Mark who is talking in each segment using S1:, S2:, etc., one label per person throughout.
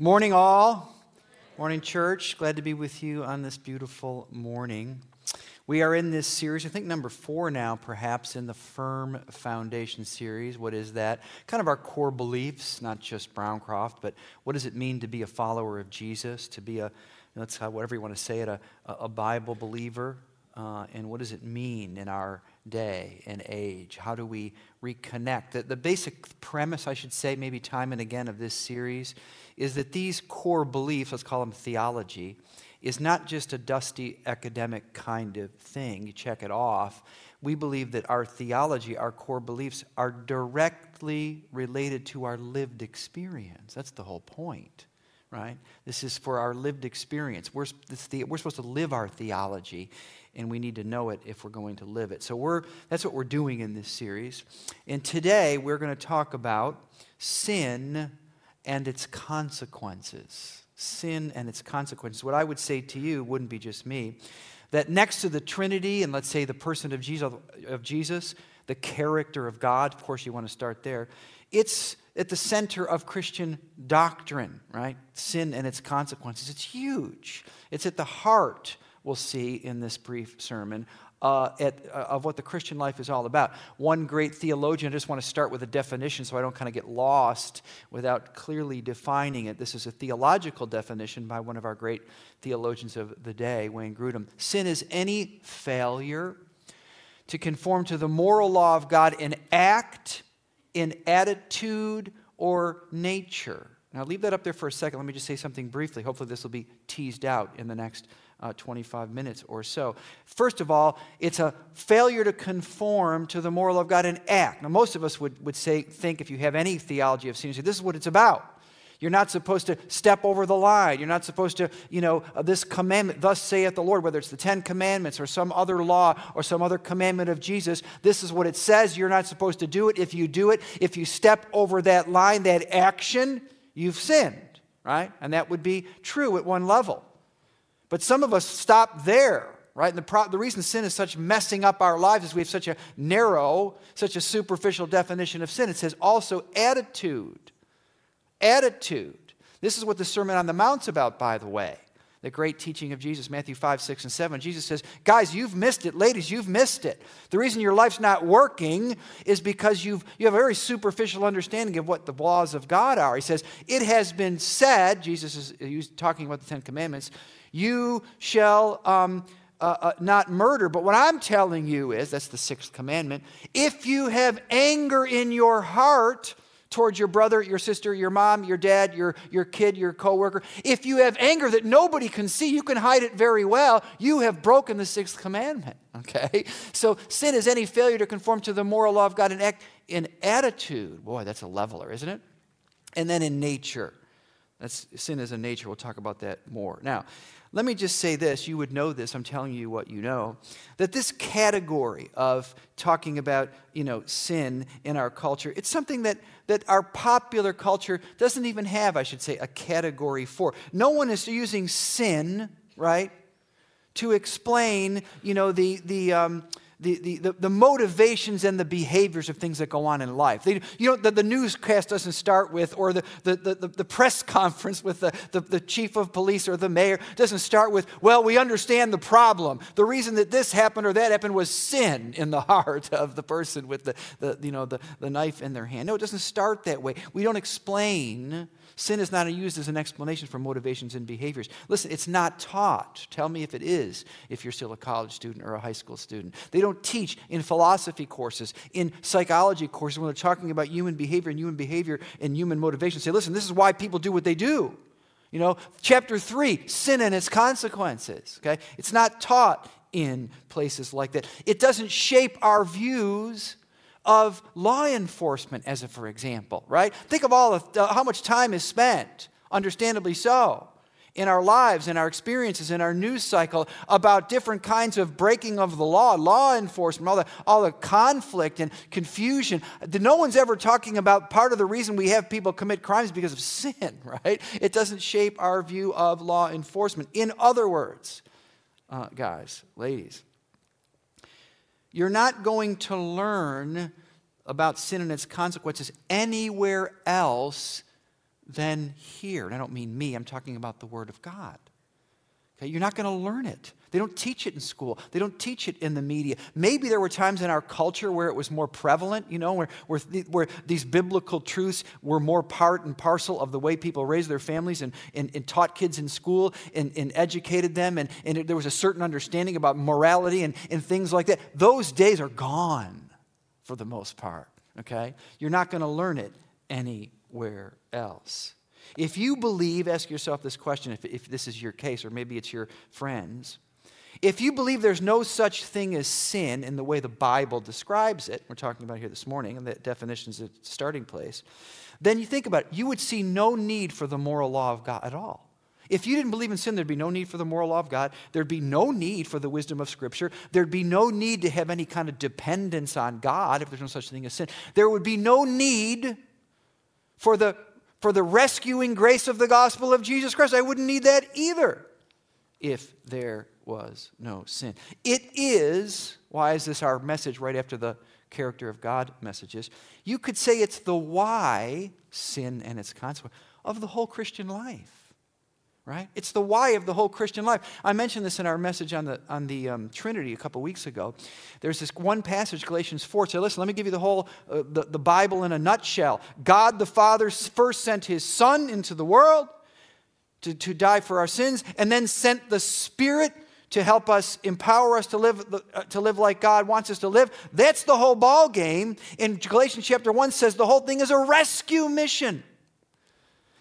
S1: Morning, all. Morning, church. Glad to be with you on this beautiful morning. We are in this series, I think number four now, perhaps, in the Firm Foundation series. What is that? Kind of our core beliefs, not just Browncroft, but what does it mean to be a follower of Jesus, to be a, let's whatever you want to say it, a, a Bible believer, uh, and what does it mean in our day and age? How do we reconnect? The, the basic premise, I should say, maybe time and again, of this series is that these core beliefs, let's call them theology, is not just a dusty academic kind of thing. You check it off. We believe that our theology, our core beliefs, are directly related to our lived experience. That's the whole point, right? This is for our lived experience. We're, the, we're supposed to live our theology, and we need to know it if we're going to live it. So we're, that's what we're doing in this series. And today we're going to talk about sin and its consequences. Sin and its consequences. What I would say to you wouldn't be just me, that next to the Trinity and let's say the person of Jesus, of Jesus the character of God, of course, you want to start there, it's at the center of Christian doctrine, right? Sin and its consequences. It's huge. It's at the heart, we'll see in this brief sermon, uh, at, uh, of what the Christian life is all about. One great theologian, I just want to start with a definition so I don't kind of get lost without clearly defining it. This is a theological definition by one of our great theologians of the day, Wayne Grudem. Sin is any failure to conform to the moral law of God in act, in attitude, or nature. Now, leave that up there for a second. Let me just say something briefly. Hopefully, this will be teased out in the next uh, 25 minutes or so. First of all, it's a failure to conform to the moral of God and act. Now, most of us would, would say, think if you have any theology of sin, this is what it's about. You're not supposed to step over the line. You're not supposed to, you know, uh, this commandment, thus saith the Lord, whether it's the Ten Commandments or some other law or some other commandment of Jesus. This is what it says. You're not supposed to do it. If you do it, if you step over that line, that action, you've sinned, right? And that would be true at one level. But some of us stop there, right? And the, pro- the reason sin is such messing up our lives is we have such a narrow, such a superficial definition of sin. It says also attitude. Attitude. This is what the Sermon on the Mount's about, by the way. The great teaching of Jesus, Matthew 5, 6, and 7. Jesus says, Guys, you've missed it. Ladies, you've missed it. The reason your life's not working is because you've, you have a very superficial understanding of what the laws of God are. He says, It has been said, Jesus is talking about the Ten Commandments, you shall um, uh, uh, not murder. But what I'm telling you is that's the sixth commandment. If you have anger in your heart, towards your brother, your sister, your mom, your dad, your, your kid, your coworker. If you have anger that nobody can see, you can hide it very well. You have broken the sixth commandment. Okay? So sin is any failure to conform to the moral law of God in, act, in attitude. Boy, that's a leveler, isn't it? And then in nature. That's sin is a nature. We'll talk about that more. Now, let me just say this you would know this, I'm telling you what you know, that this category of talking about, you know, sin in our culture, it's something that, that our popular culture doesn't even have, I should say, a category for. No one is using sin, right, to explain, you know, the, the, um, the, the, the, motivations and the behaviors of things that go on in life. They, you know, the, the newscast doesn't start with, or the, the, the, the press conference with the, the, the chief of police or the mayor doesn't start with, well, we understand the problem. The reason that this happened or that happened was sin in the heart of the person with the, the, you know, the, the knife in their hand. No, it doesn't start that way. We don't explain Sin is not used as an explanation for motivations and behaviors. Listen, it's not taught. Tell me if it is, if you're still a college student or a high school student. They don't teach in philosophy courses, in psychology courses, when they're talking about human behavior and human behavior and human motivation. Say, listen, this is why people do what they do. You know, chapter three, sin and its consequences. Okay? It's not taught in places like that. It doesn't shape our views of law enforcement, as a for example, right? Think of all of how much time is spent, understandably so, in our lives, in our experiences, in our news cycle about different kinds of breaking of the law, law enforcement, all the, all the conflict and confusion. No one's ever talking about part of the reason we have people commit crimes because of sin, right? It doesn't shape our view of law enforcement. In other words, uh, guys, ladies, you're not going to learn about sin and its consequences anywhere else than hear. And I don't mean me, I'm talking about the Word of God. Okay, you're not going to learn it. They don't teach it in school. They don't teach it in the media. Maybe there were times in our culture where it was more prevalent, you know, where, where, where these biblical truths were more part and parcel of the way people raised their families and, and, and taught kids in school and, and educated them. And, and there was a certain understanding about morality and, and things like that. Those days are gone for the most part, okay? You're not going to learn it anywhere else. If you believe, ask yourself this question if, if this is your case, or maybe it's your friends. If you believe there's no such thing as sin in the way the Bible describes it, we're talking about here this morning, and the definition is a starting place, then you think about it, you would see no need for the moral law of God at all. If you didn't believe in sin, there'd be no need for the moral law of God. There'd be no need for the wisdom of Scripture. There'd be no need to have any kind of dependence on God if there's no such thing as sin. There would be no need for the for the rescuing grace of the gospel of Jesus Christ. I wouldn't need that either if there was no sin. It is, why is this our message right after the character of God messages? You could say it's the why, sin and its consequence, of the whole Christian life right? It's the why of the whole Christian life. I mentioned this in our message on the, on the um, Trinity a couple weeks ago. There's this one passage, Galatians 4. So listen, let me give you the whole, uh, the, the Bible in a nutshell. God the Father first sent his Son into the world to, to die for our sins, and then sent the Spirit to help us empower us to live uh, to live like God wants us to live. That's the whole ball game. In Galatians chapter 1 says the whole thing is a rescue mission.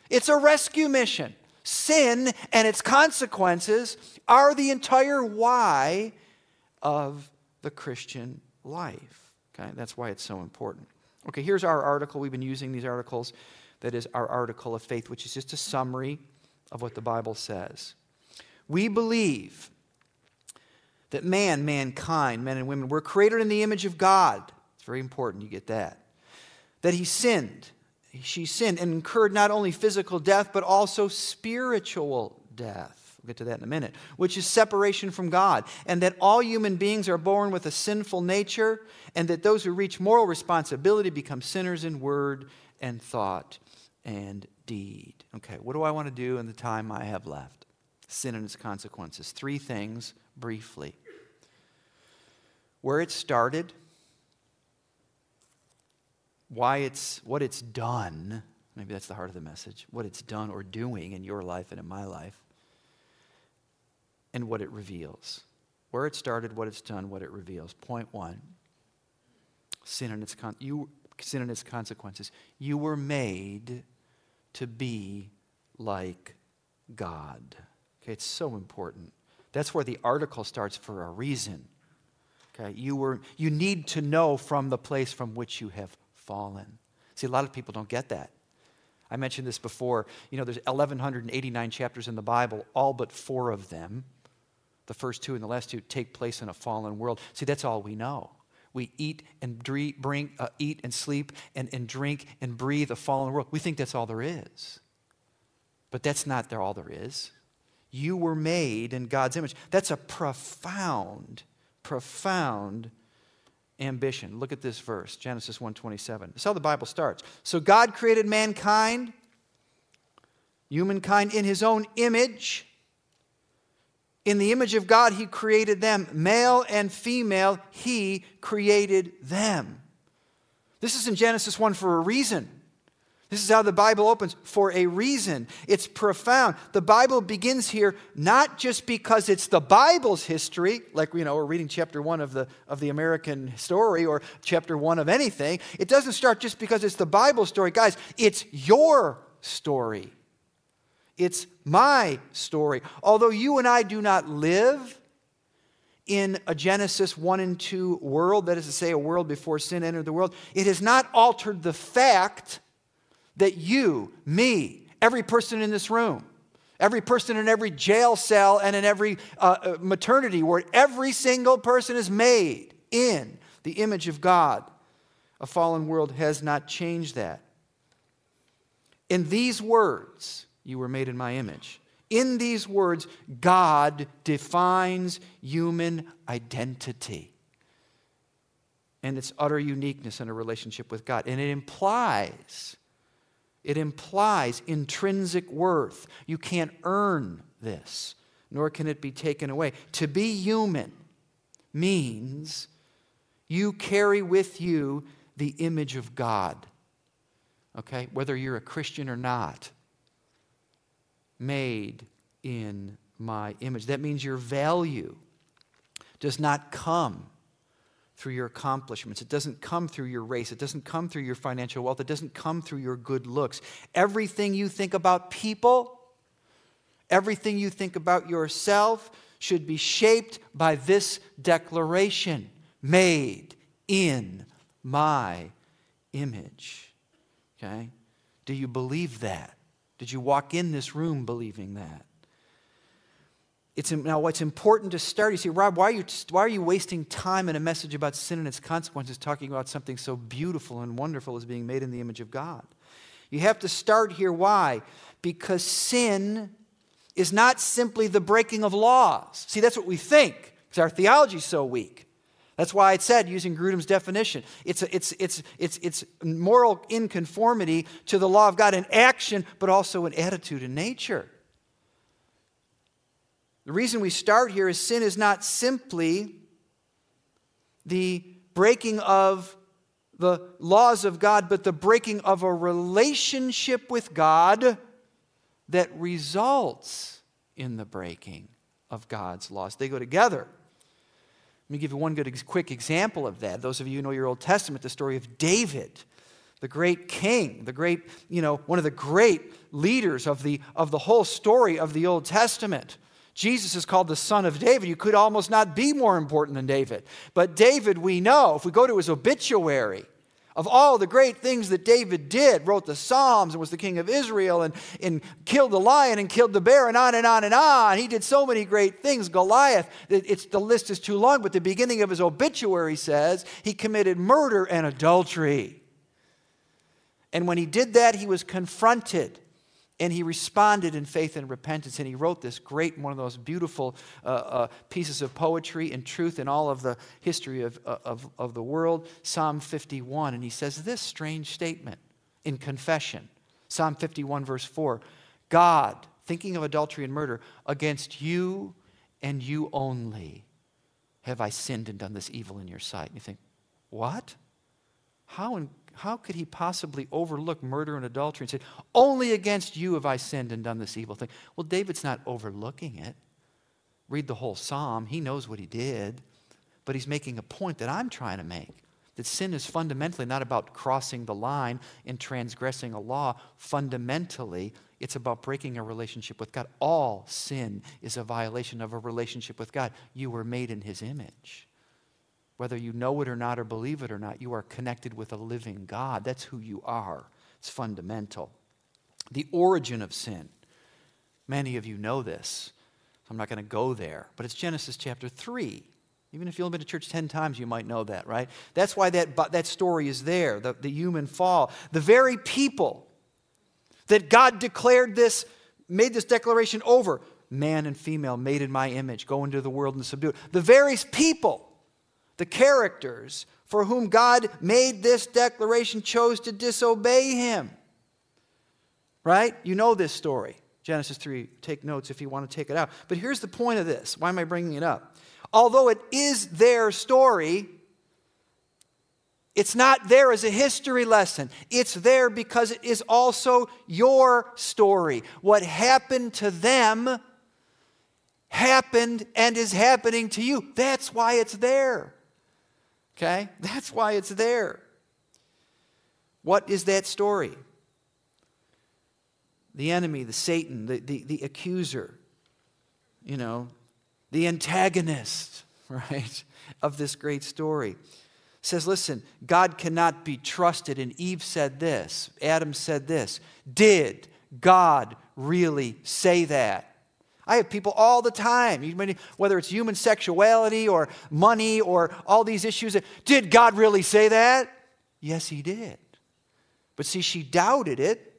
S1: It's a rescue mission. Sin and its consequences are the entire why of the Christian life. Okay, that's why it's so important. Okay, here's our article. We've been using these articles. That is our article of faith, which is just a summary of what the Bible says. We believe that man, mankind, men and women, were created in the image of God. It's very important you get that. That he sinned she sinned and incurred not only physical death, but also spiritual death. We'll get to that in a minute, which is separation from God. And that all human beings are born with a sinful nature, and that those who reach moral responsibility become sinners in word and thought and deed. Okay, what do I want to do in the time I have left? Sin and its consequences. Three things briefly. Where it started why it's what it's done. Maybe that's the heart of the message. What it's done or doing in your life and in my life, and what it reveals. Where it started, what it's done, what it reveals. Point one sin and its, con- you, sin and its consequences. You were made to be like God. Okay, it's so important. That's where the article starts for a reason. Okay, you, were, you need to know from the place from which you have fallen. See, a lot of people don't get that. I mentioned this before. You know, there's 1,189 chapters in the Bible, all but four of them, the first two and the last two, take place in a fallen world. See, that's all we know. We eat and bring, uh, eat and sleep and, and drink and breathe a fallen world. We think that's all there is. But that's not all there is. You were made in God's image. That's a profound, profound ambition. Look at this verse, Genesis 1:27. That's how the Bible starts. So God created mankind, humankind in his own image. In the image of God he created them, male and female, he created them. This is in Genesis 1 for a reason. This is how the Bible opens for a reason. It's profound. The Bible begins here not just because it's the Bible's history, like you know, we're reading chapter one of the, of the American story or chapter one of anything. It doesn't start just because it's the Bible story. Guys, it's your story. It's my story. Although you and I do not live in a Genesis 1 and 2 world, that is to say, a world before sin entered the world, it has not altered the fact that you, me, every person in this room, every person in every jail cell and in every uh, uh, maternity ward, every single person is made in the image of God. A fallen world has not changed that. In these words, you were made in my image. In these words, God defines human identity and its utter uniqueness in a relationship with God. And it implies It implies intrinsic worth. You can't earn this, nor can it be taken away. To be human means you carry with you the image of God. Okay? Whether you're a Christian or not. Made in my image. That means your value does not come through your accomplishments. It doesn't come through your race. It doesn't come through your financial wealth. It doesn't come through your good looks. Everything you think about people, everything you think about yourself should be shaped by this declaration made in my image. Okay? Do you believe that? Did you walk in this room believing that? It's, now, what's important to start, you see, Rob, why are, you, why are you wasting time in a message about sin and its consequences talking about something so beautiful and wonderful as being made in the image of God? You have to start here. Why? Because sin is not simply the breaking of laws. See, that's what we think, because our theology is so weak. That's why it said, using Grudem's definition, it's, a, it's, it's, it's, it's moral inconformity to the law of God in action, but also in attitude and nature. The reason we start here is sin is not simply the breaking of the laws of God, but the breaking of a relationship with God that results in the breaking of God's laws. They go together. Let me give you one good, quick example of that. Those of you who know your Old Testament, the story of David, the great king, the great, you know, one of the great leaders of the, of the whole story of the Old Testament. Jesus is called the son of David. You could almost not be more important than David. But David, we know, if we go to his obituary, of all the great things that David did, wrote the Psalms and was the king of Israel and, and killed the lion and killed the bear and on and on and on. He did so many great things. Goliath, it's, the list is too long, but the beginning of his obituary says he committed murder and adultery. And when he did that, he was confronted and he responded in faith and repentance, and he wrote this great, one of those beautiful uh, uh, pieces of poetry and truth in all of the history of, uh, of, of the world, Psalm 51. And he says this strange statement in confession Psalm 51, verse 4 God, thinking of adultery and murder, against you and you only have I sinned and done this evil in your sight. And you think, what? How in how could he possibly overlook murder and adultery and say, Only against you have I sinned and done this evil thing? Well, David's not overlooking it. Read the whole psalm. He knows what he did, but he's making a point that I'm trying to make that sin is fundamentally not about crossing the line and transgressing a law. Fundamentally, it's about breaking a relationship with God. All sin is a violation of a relationship with God. You were made in his image. Whether you know it or not or believe it or not, you are connected with a living God. That's who you are. It's fundamental. The origin of sin. Many of you know this. So I'm not going to go there. But it's Genesis chapter 3. Even if you've been to church 10 times, you might know that, right? That's why that, that story is there the, the human fall. The very people that God declared this, made this declaration over man and female made in my image, go into the world and subdue it. The very people the characters for whom God made this declaration chose to disobey him. Right? You know this story. Genesis 3. Take notes if you want to take it out. But here's the point of this. Why am I bringing it up? Although it is their story, it's not there as a history lesson. It's there because it is also your story. What happened to them happened and is happening to you. That's why it's there. Okay? That's why it's there. What is that story? The enemy, the Satan, the, the, the accuser, you know, the antagonist, right, of this great story says, listen, God cannot be trusted. And Eve said this, Adam said this. Did God really say that? I have people all the time, whether it's human sexuality or money or all these issues. Did God really say that? Yes, He did. But see, she doubted it.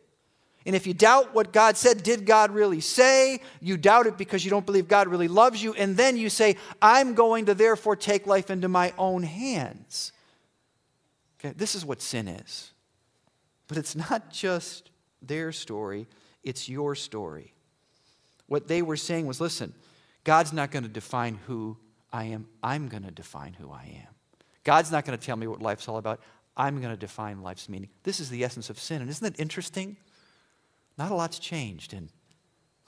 S1: And if you doubt what God said, did God really say? You doubt it because you don't believe God really loves you. And then you say, I'm going to therefore take life into my own hands. Okay, this is what sin is. But it's not just their story, it's your story. What they were saying was listen, God's not going to define who I am, I'm going to define who I am. God's not going to tell me what life's all about. I'm going to define life's meaning. This is the essence of sin. And isn't it interesting? Not a lot's changed in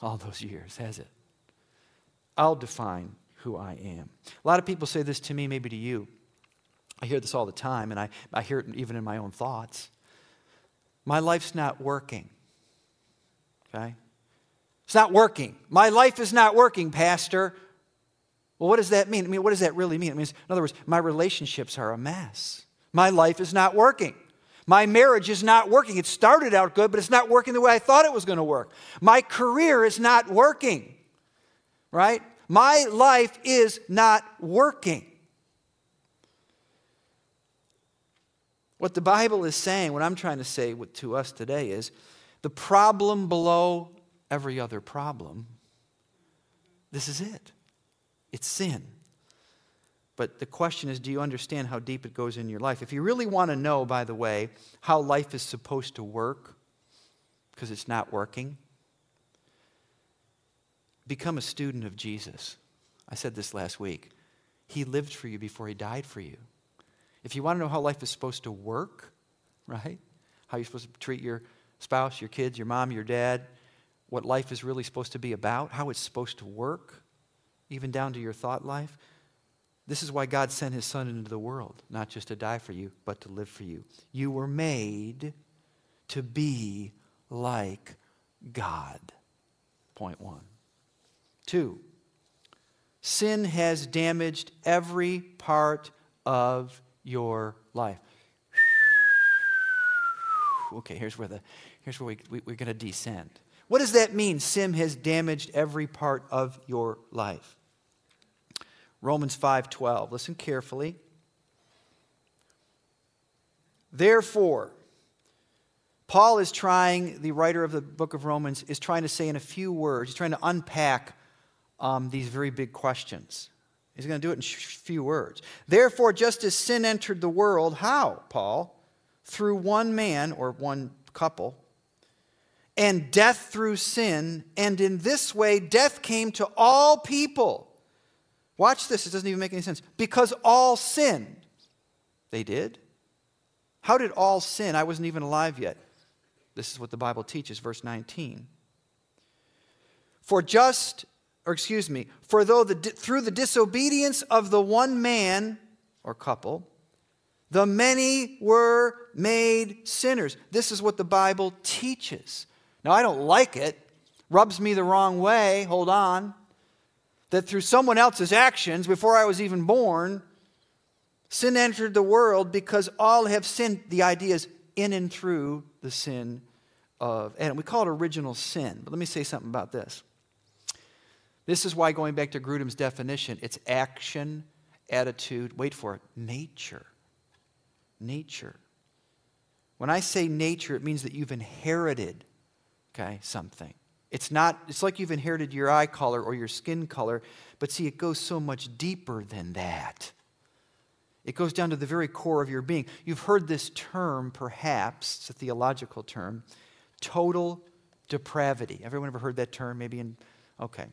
S1: all those years, has it? I'll define who I am. A lot of people say this to me, maybe to you. I hear this all the time, and I, I hear it even in my own thoughts. My life's not working. Okay? It's not working. My life is not working, Pastor. Well, what does that mean? I mean, what does that really mean? It means, in other words, my relationships are a mess. My life is not working. My marriage is not working. It started out good, but it's not working the way I thought it was going to work. My career is not working, right? My life is not working. What the Bible is saying, what I'm trying to say to us today is the problem below every other problem, this is it. It's sin. But the question is do you understand how deep it goes in your life? If you really want to know, by the way, how life is supposed to work, because it's not working, become a student of Jesus. I said this last week. He lived for you before he died for you. If you want to know how life is supposed to work, right? How you're supposed to treat your spouse, your kids, your mom, your dad, what life is really supposed to be about, how it's supposed to work, even down to your thought life. This is why God sent his son into the world, not just to die for you, but to live for you. You were made to be like God. Point one. Two, sin has damaged every part of your life. Okay, here's where, the, here's where we, we, we're going to descend. What does that mean? Sin has damaged every part of your life. Romans 5:12. Listen carefully. Therefore, Paul is trying, the writer of the book of Romans, is trying to say in a few words, he's trying to unpack um, these very big questions. He's going to do it in a few words. Therefore, just as sin entered the world, how, Paul? Through one man or one couple, and death through sin, and in this way death came to all people. Watch this, it doesn't even make any sense. Because all sinned. They did. How did all sin? I wasn't even alive yet. This is what the Bible teaches, verse 19. For just, or excuse me, for though the, through the disobedience of the one man or couple, the many were made sinners. This is what the Bible teaches. Now, I don't like it, rubs me the wrong way. Hold on. That through someone else's actions, before I was even born, sin entered the world because all have sinned. The idea is in and through the sin of Adam. We call it original sin. But let me say something about this. This is why, going back to Grudem's definition, it's action, attitude, wait for it, nature. Nature. When I say nature, it means that you've inherited okay, something. It's not, it's like you've inherited your eye color or your skin color, but see, it goes so much deeper than that. It goes down to the very core of your being. You've heard this term, perhaps, it's a theological term, total depravity. Everyone ever heard that term? Maybe in, okay.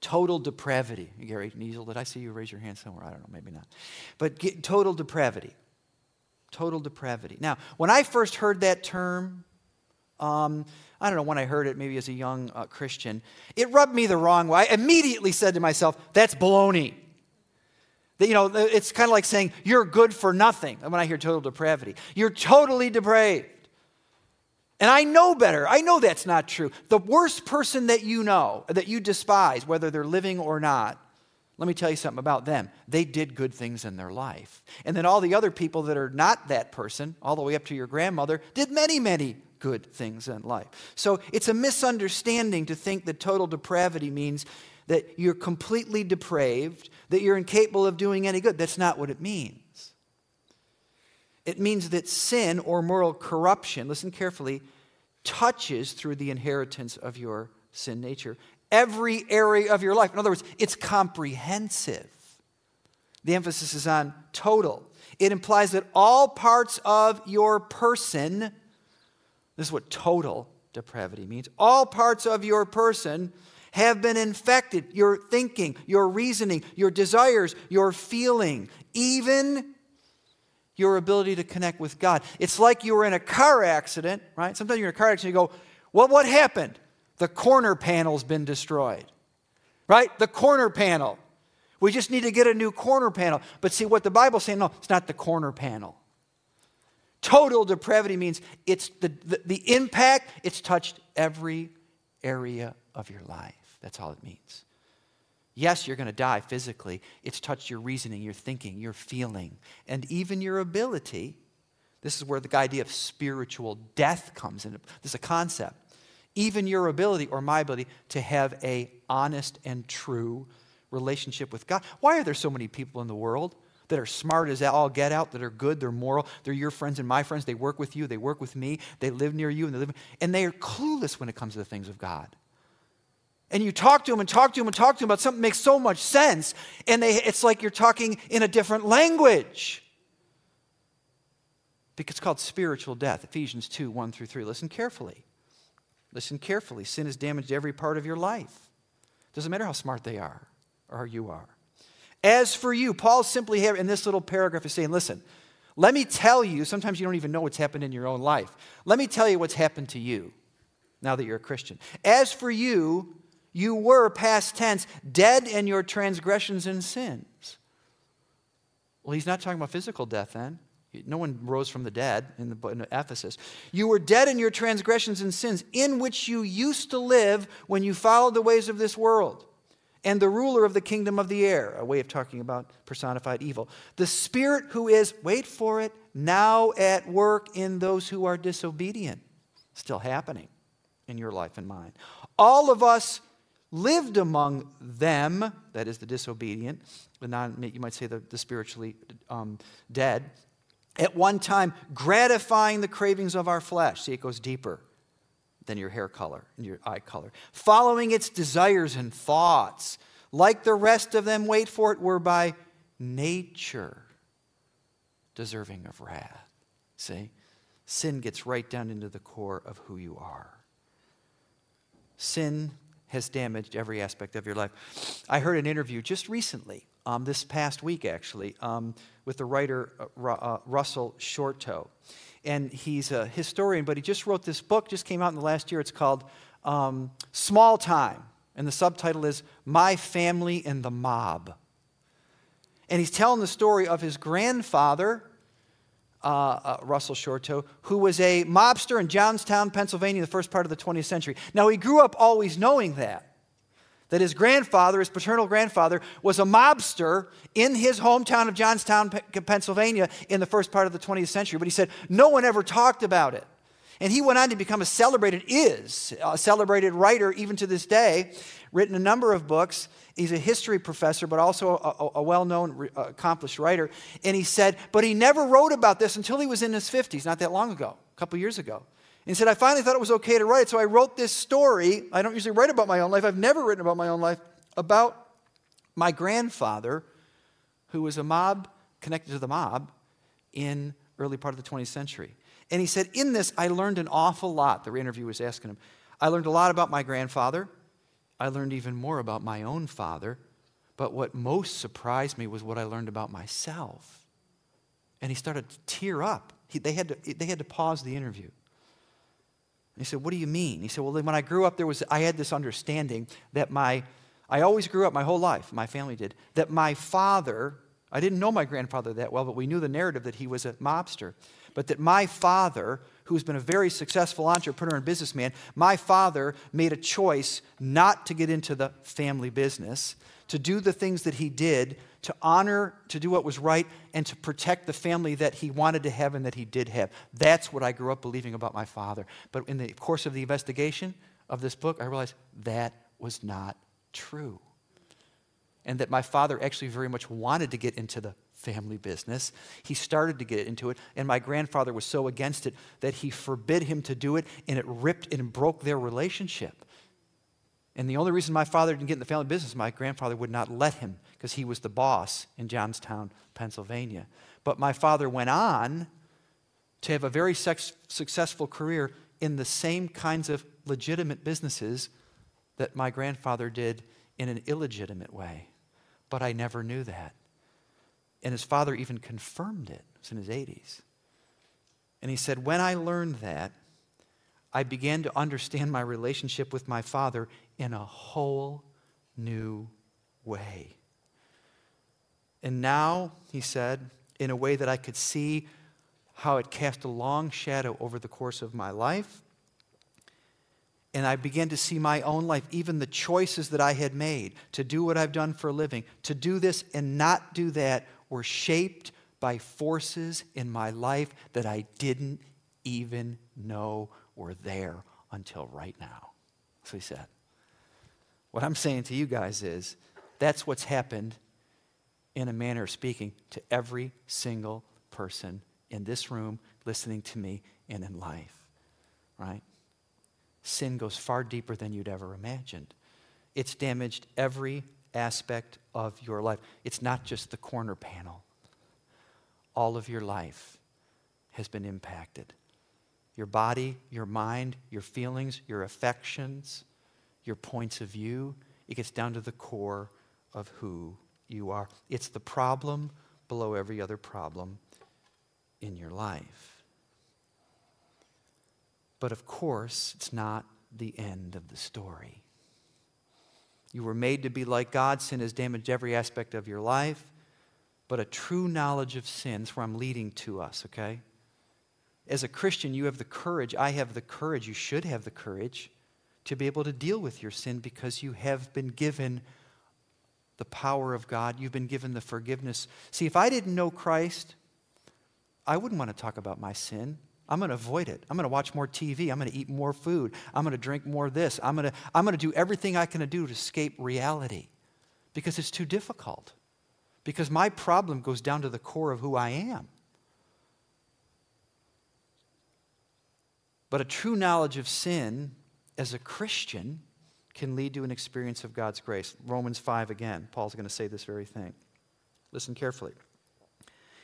S1: Total depravity. Gary Niesel, did I see you raise your hand somewhere? I don't know, maybe not. But get, total depravity. Total depravity. Now, when I first heard that term, um, I don't know when I heard it, maybe as a young uh, Christian, it rubbed me the wrong way. I immediately said to myself, that's baloney. That, you know, it's kind of like saying, you're good for nothing when I hear total depravity. You're totally depraved. And I know better. I know that's not true. The worst person that you know, that you despise, whether they're living or not, let me tell you something about them. They did good things in their life. And then all the other people that are not that person, all the way up to your grandmother, did many, many good things in life. So it's a misunderstanding to think that total depravity means that you're completely depraved, that you're incapable of doing any good. That's not what it means. It means that sin or moral corruption, listen carefully, touches through the inheritance of your sin nature every area of your life. In other words, it's comprehensive. The emphasis is on total. It implies that all parts of your person this is what total depravity means. All parts of your person have been infected your thinking, your reasoning, your desires, your feeling, even your ability to connect with God. It's like you were in a car accident, right? Sometimes you're in a car accident, you go, Well, what happened? The corner panel's been destroyed, right? The corner panel. We just need to get a new corner panel. But see what the Bible's saying, no, it's not the corner panel. Total depravity means it's the, the, the impact, it's touched every area of your life. That's all it means. Yes, you're going to die physically. It's touched your reasoning, your thinking, your feeling, and even your ability. This is where the idea of spiritual death comes in. This is a concept. Even your ability or my ability to have a honest and true relationship with God. Why are there so many people in the world that are smart as all get out, that are good, they're moral, they're your friends and my friends, they work with you, they work with me, they live near you, and they live, and they are clueless when it comes to the things of God and you talk to them and talk to them and talk to them about something that makes so much sense, and they, it's like you're talking in a different language. Because it's called spiritual death. Ephesians 2 1 through 3. Listen carefully. Listen carefully. Sin has damaged every part of your life. Doesn't matter how smart they are or how you are. As for you, Paul simply here in this little paragraph is saying, listen, let me tell you, sometimes you don't even know what's happened in your own life. Let me tell you what's happened to you now that you're a Christian. As for you, you were, past tense, dead in your transgressions and sins. Well, he's not talking about physical death then. No one rose from the dead in, the, in Ephesus. You were dead in your transgressions and sins, in which you used to live when you followed the ways of this world and the ruler of the kingdom of the air, a way of talking about personified evil. The Spirit who is, wait for it, now at work in those who are disobedient. Still happening in your life and mine. All of us lived among them, that is the disobedient, the non, you might say the, the spiritually um, dead, at one time gratifying the cravings of our flesh. See, it goes deeper than your hair color and your eye color. Following its desires and thoughts, like the rest of them, wait for it, were by nature deserving of wrath. See? Sin gets right down into the core of who you are. Sin has damaged every aspect of your life. I heard an interview just recently, um, this past week actually, um, with the writer uh, uh, Russell Shorto. And he's a historian, but he just wrote this book, just came out in the last year. It's called um, Small Time. And the subtitle is My Family and the Mob. And he's telling the story of his grandfather, uh, uh, Russell Shorto, who was a mobster in Johnstown, Pennsylvania, the first part of the 20th century. Now, he grew up always knowing that. That his grandfather, his paternal grandfather, was a mobster in his hometown of Johnstown, Pennsylvania, in the first part of the 20th century. But he said no one ever talked about it. And he went on to become a celebrated, is a celebrated writer even to this day, written a number of books. He's a history professor, but also a, a well known, uh, accomplished writer. And he said, but he never wrote about this until he was in his 50s, not that long ago, a couple years ago. And he said, I finally thought it was okay to write it, so I wrote this story. I don't usually write about my own life, I've never written about my own life, about my grandfather, who was a mob, connected to the mob, in early part of the 20th century. And he said, In this, I learned an awful lot. The interview was asking him. I learned a lot about my grandfather. I learned even more about my own father. But what most surprised me was what I learned about myself. And he started to tear up. He, they, had to, they had to pause the interview. He said, What do you mean? He said, Well, when I grew up, there was, I had this understanding that my, I always grew up my whole life, my family did, that my father, I didn't know my grandfather that well, but we knew the narrative that he was a mobster but that my father, who's been a very successful entrepreneur and businessman, my father made a choice not to get into the family business, to do the things that he did, to honor, to do what was right, and to protect the family that he wanted to have and that he did have. That's what I grew up believing about my father. But in the course of the investigation of this book, I realized that was not true. And that my father actually very much wanted to get into the family business. He started to get into it, and my grandfather was so against it that he forbid him to do it, and it ripped and broke their relationship. And the only reason my father didn't get in the family business, my grandfather would not let him because he was the boss in Johnstown, Pennsylvania. But my father went on to have a very sex- successful career in the same kinds of legitimate businesses that my grandfather did in an illegitimate way. But I never knew that. And his father even confirmed it. It was in his 80s. And he said, When I learned that, I began to understand my relationship with my father in a whole new way. And now, he said, in a way that I could see how it cast a long shadow over the course of my life. And I began to see my own life, even the choices that I had made to do what I've done for a living, to do this and not do that, were shaped by forces in my life that I didn't even know were there until right now. So he said. What I'm saying to you guys is that's what's happened in a manner of speaking to every single person in this room, listening to me, and in life, right? Sin goes far deeper than you'd ever imagined. It's damaged every aspect of your life. It's not just the corner panel, all of your life has been impacted. Your body, your mind, your feelings, your affections, your points of view, it gets down to the core of who you are. It's the problem below every other problem in your life. But of course, it's not the end of the story. You were made to be like God. Sin has damaged every aspect of your life. But a true knowledge of sin is where I'm leading to us, okay? As a Christian, you have the courage, I have the courage, you should have the courage to be able to deal with your sin because you have been given the power of God. You've been given the forgiveness. See, if I didn't know Christ, I wouldn't want to talk about my sin. I'm going to avoid it. I'm going to watch more TV. I'm going to eat more food. I'm going to drink more this. I'm going to, I'm going to do everything I can do to escape reality because it's too difficult. Because my problem goes down to the core of who I am. But a true knowledge of sin as a Christian can lead to an experience of God's grace. Romans 5 again, Paul's going to say this very thing. Listen carefully.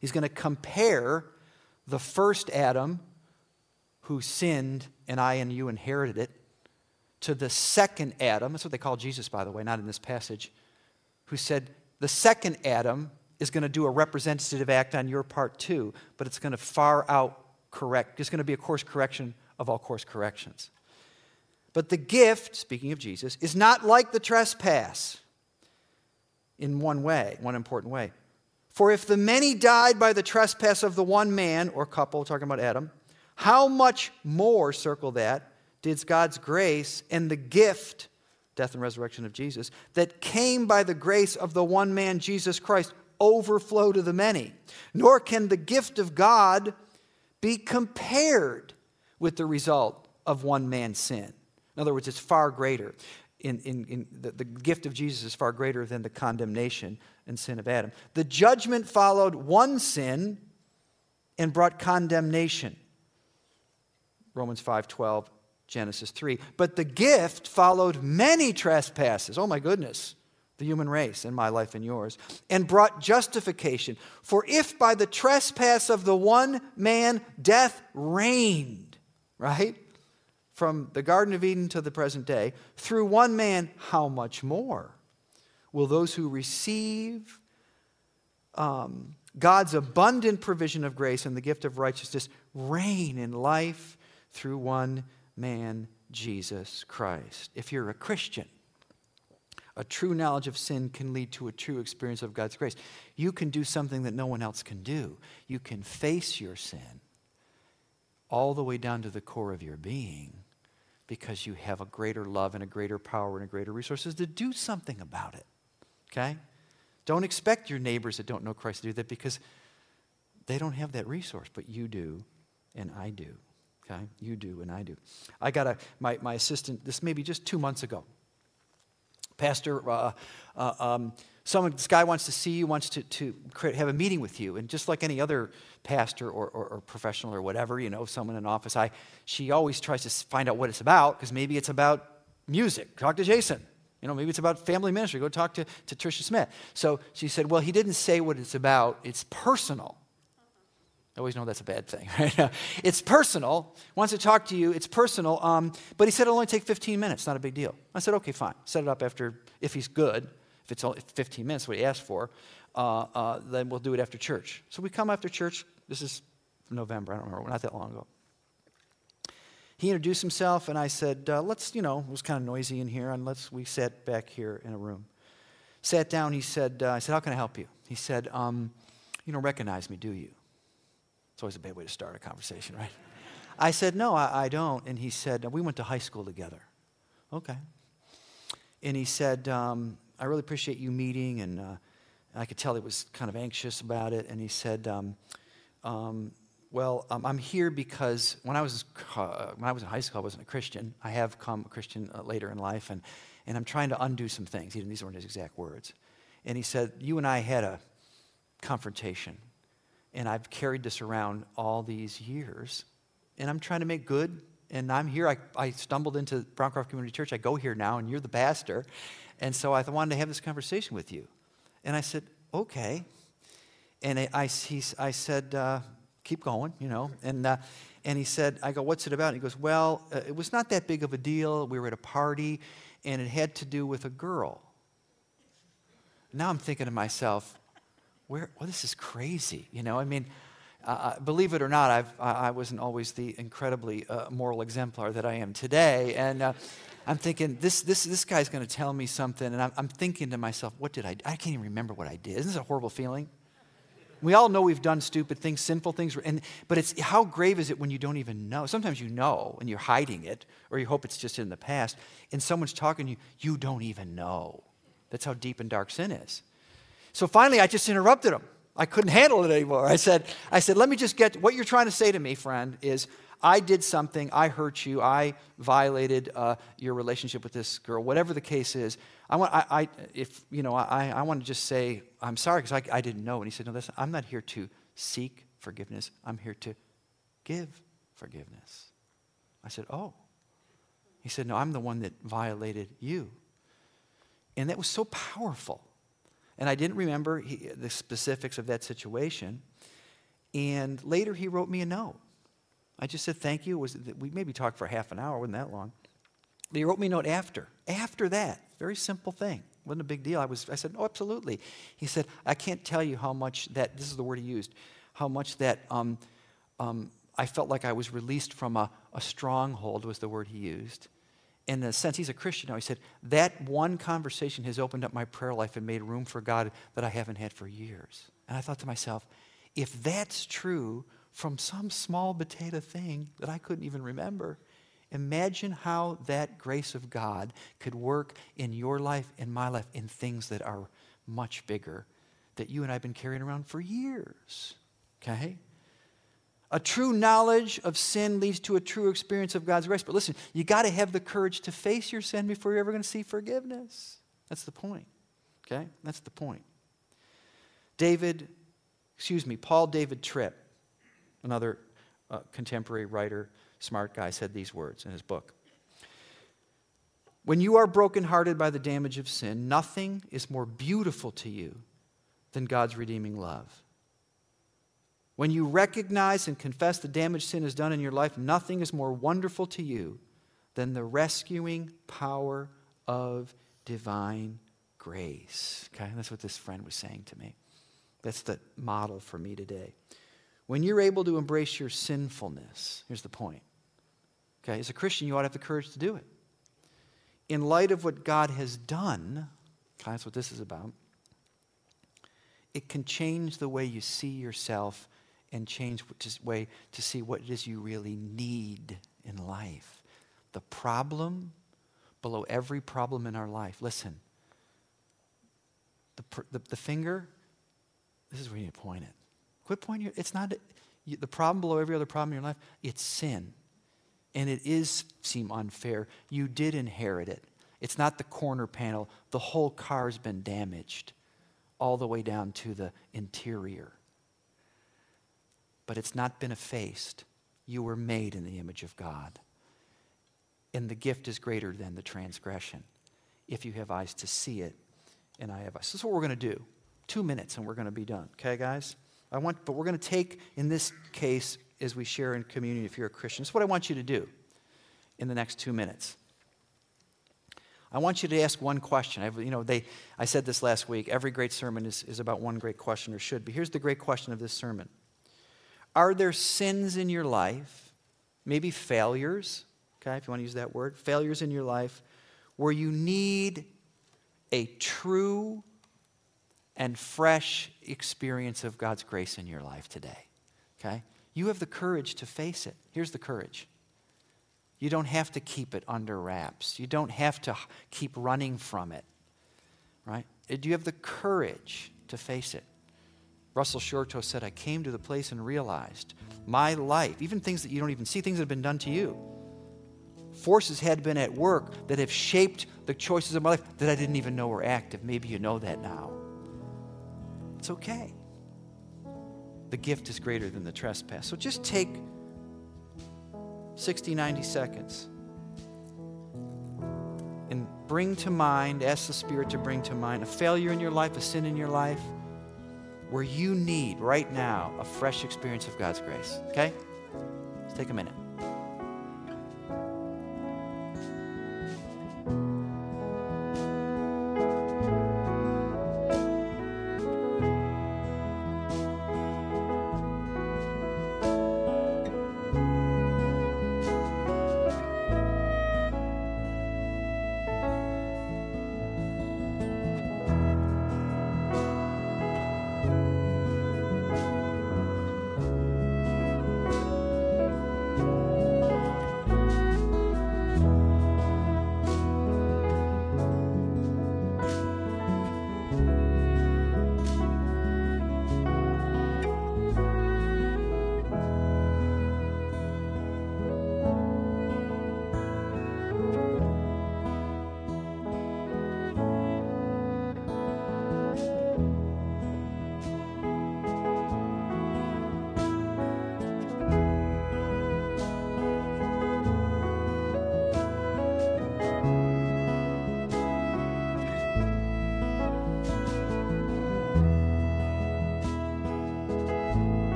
S1: He's going to compare the first Adam who sinned and I and you inherited it to the second Adam. That's what they call Jesus, by the way, not in this passage, who said, The second Adam is going to do a representative act on your part too, but it's going to far out correct. It's going to be a course correction of all course corrections. But the gift, speaking of Jesus, is not like the trespass in one way, one important way. For if the many died by the trespass of the one man or couple, talking about Adam, how much more, circle that, did God's grace and the gift, death and resurrection of Jesus, that came by the grace of the one man, Jesus Christ, overflow to the many? Nor can the gift of God be compared with the result of one man's sin. In other words, it's far greater. In, in, in the, the gift of Jesus is far greater than the condemnation and sin of Adam. The judgment followed one sin and brought condemnation. Romans 5:12, Genesis 3. But the gift followed many trespasses. Oh my goodness. The human race and my life and yours, and brought justification. For if by the trespass of the one man death reigned, right? From the Garden of Eden to the present day, through one man, how much more will those who receive um, God's abundant provision of grace and the gift of righteousness reign in life through one man, Jesus Christ? If you're a Christian, a true knowledge of sin can lead to a true experience of God's grace. You can do something that no one else can do. You can face your sin all the way down to the core of your being because you have a greater love and a greater power and a greater resources to do something about it. Okay? Don't expect your neighbors that don't know Christ to do that because they don't have that resource, but you do and I do. Okay? You do and I do. I got a, my, my assistant, this may be just two months ago. Pastor, uh, uh, um, someone, this guy wants to see you, wants to, to create, have a meeting with you. And just like any other pastor or, or, or professional or whatever, you know, someone in office, I, she always tries to find out what it's about because maybe it's about music. Talk to Jason. You know, maybe it's about family ministry. Go talk to, to Tricia Smith. So she said, Well, he didn't say what it's about. It's personal. I always know that's a bad thing, right? it's personal. Wants to talk to you. It's personal. Um, but he said it'll only take 15 minutes. Not a big deal. I said, okay, fine. Set it up after, if he's good, if it's only 15 minutes, what he asked for, uh, uh, then we'll do it after church. So we come after church. This is November. I don't remember. Not that long ago. He introduced himself, and I said, uh, let's, you know, it was kind of noisy in here, and let's, we sat back here in a room. Sat down, he said, uh, I said, how can I help you? He said, um, you don't recognize me, do you? It's always a bad way to start a conversation, right? I said, No, I, I don't. And he said, We went to high school together. Okay. And he said, um, I really appreciate you meeting. And uh, I could tell he was kind of anxious about it. And he said, um, um, Well, um, I'm here because when I, was, uh, when I was in high school, I wasn't a Christian. I have come a Christian uh, later in life. And, and I'm trying to undo some things. He these weren't his exact words. And he said, You and I had a confrontation and I've carried this around all these years. And I'm trying to make good. And I'm here. I, I stumbled into Browncroft Community Church. I go here now, and you're the pastor. And so I wanted to have this conversation with you. And I said, okay. And I, I, he, I said, uh, keep going, you know. And, uh, and he said, I go, what's it about? And he goes, well, uh, it was not that big of a deal. We were at a party, and it had to do with a girl. Now I'm thinking to myself, where, well, this is crazy. You know, I mean, uh, believe it or not, I've, I wasn't always the incredibly uh, moral exemplar that I am today. And uh, I'm thinking, this, this, this guy's going to tell me something. And I'm, I'm, thinking to myself, what did I do? I can't even remember what I did. Isn't this a horrible feeling? We all know we've done stupid things, sinful things, and, but it's how grave is it when you don't even know? Sometimes you know and you're hiding it, or you hope it's just in the past, and someone's talking to you, you don't even know. That's how deep and dark sin is. So finally, I just interrupted him. I couldn't handle it anymore. I said, I said, let me just get what you're trying to say to me, friend, is I did something, I hurt you, I violated uh, your relationship with this girl, whatever the case is. I want, I, I if you know, I, I want to just say I'm sorry because I, I didn't know. And he said, no, listen, I'm not here to seek forgiveness. I'm here to give forgiveness. I said, oh. He said, no, I'm the one that violated you. And that was so powerful. And I didn't remember he, the specifics of that situation. And later he wrote me a note. I just said thank you. Was we maybe talked for half an hour, wasn't that long? But he wrote me a note after. After that, very simple thing. Wasn't a big deal. I was I said, Oh, absolutely. He said, I can't tell you how much that this is the word he used, how much that um, um, I felt like I was released from a, a stronghold was the word he used in the sense he's a Christian now, he said, that one conversation has opened up my prayer life and made room for God that I haven't had for years. And I thought to myself, if that's true from some small potato thing that I couldn't even remember, imagine how that grace of God could work in your life, in my life, in things that are much bigger that you and I have been carrying around for years. Okay? A true knowledge of sin leads to a true experience of God's grace. But listen, you got to have the courage to face your sin before you're ever going to see forgiveness. That's the point. Okay? That's the point. David, excuse me, Paul David Tripp, another uh, contemporary writer, smart guy, said these words in his book. When you are brokenhearted by the damage of sin, nothing is more beautiful to you than God's redeeming love. When you recognize and confess the damage sin has done in your life, nothing is more wonderful to you than the rescuing power of divine grace. Okay, that's what this friend was saying to me. That's the model for me today. When you're able to embrace your sinfulness, here's the point. Okay, as a Christian, you ought to have the courage to do it. In light of what God has done, okay, that's what this is about, it can change the way you see yourself and change the way to see what it is you really need in life. The problem below every problem in our life, listen, the, the, the finger, this is where you need to point it. Quit pointing. It's not the problem below every other problem in your life. It's sin, and it is seem unfair. You did inherit it. It's not the corner panel. The whole car's been damaged, all the way down to the interior but it's not been effaced. You were made in the image of God. And the gift is greater than the transgression if you have eyes to see it and I have eyes. This is what we're going to do. Two minutes and we're going to be done. Okay, guys? I want, but we're going to take, in this case, as we share in communion, if you're a Christian, this is what I want you to do in the next two minutes. I want you to ask one question. I've, you know, they, I said this last week. Every great sermon is, is about one great question, or should be. Here's the great question of this sermon Are there sins in your life, maybe failures, okay, if you want to use that word, failures in your life, where you need a true and fresh experience of God's grace in your life today? Okay? You have the courage to face it. Here's the courage you don't have to keep it under wraps. You don't have to keep running from it. Right? Do you have the courage to face it? Russell Shorto said, I came to the place and realized my life, even things that you don't even see, things that have been done to you, forces had been at work that have shaped the choices of my life that I didn't even know were active. Maybe you know that now. It's okay. The gift is greater than the trespass. So just take 60, 90 seconds. And bring to mind, ask the Spirit to bring to mind a failure in your life, a sin in your life, where you need right now a fresh experience of God's grace. Okay? Let's take a minute.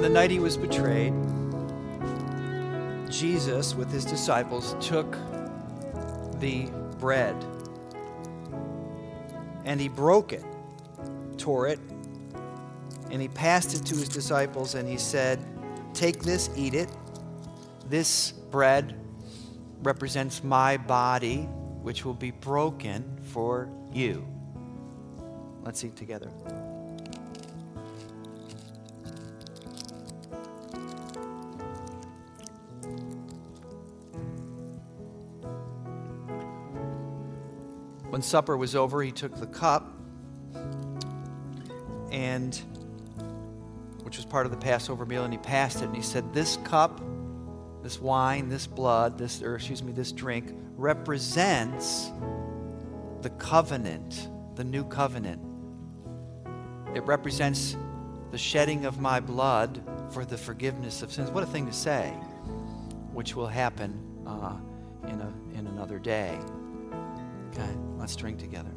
S1: The night he was betrayed, Jesus, with his disciples, took the bread and he broke it, tore it, and he passed it to his disciples and he said, Take this, eat it. This bread represents my body, which will be broken for you. Let's eat together. When supper was over, he took the cup, and which was part of the Passover meal, and he passed it, and he said, This cup, this wine, this blood, this, or excuse me, this drink represents the covenant, the new covenant. It represents the shedding of my blood for the forgiveness of sins. What a thing to say, which will happen uh, in, a, in another day. Let's drink together.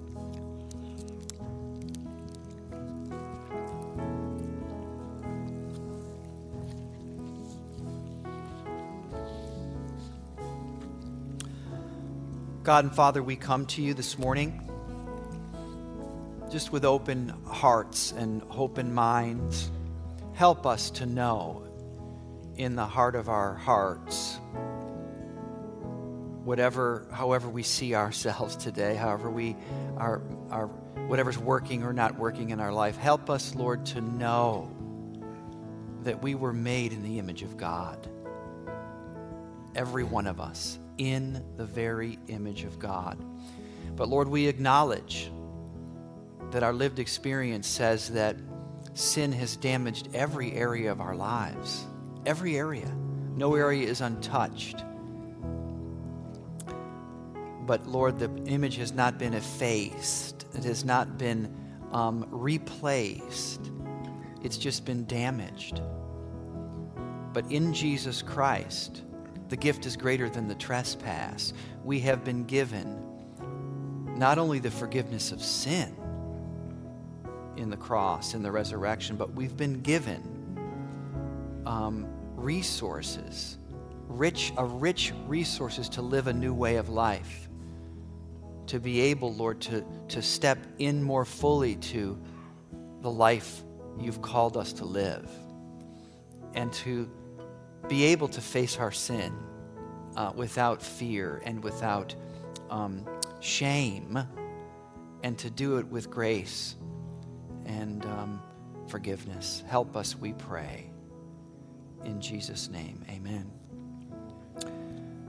S1: God and Father, we come to you this morning just with open hearts and open minds. Help us to know in the heart of our hearts whatever, however we see ourselves today, however we are, are, whatever's working or not working in our life, help us, Lord, to know that we were made in the image of God. Every one of us. in the very image of God. But Lord, we acknowledge that our lived experience says that sin has damaged every area of our lives. Every area. No area is untouched. But Lord, the image has not been effaced, it has not been um, replaced, it's just been damaged. But in Jesus Christ, the gift is greater than the trespass. We have been given not only the forgiveness of sin in the cross, in the resurrection, but we've been given um, resources, rich, a rich resources to live a new way of life, to be able, Lord, to, to step in more fully to the life you've called us to live, and to be able to face our sin uh, without fear and without um, shame, and to do it with grace and um, forgiveness. Help us, we pray. In Jesus' name, amen.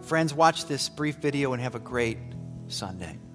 S1: Friends, watch this brief video and have a great Sunday.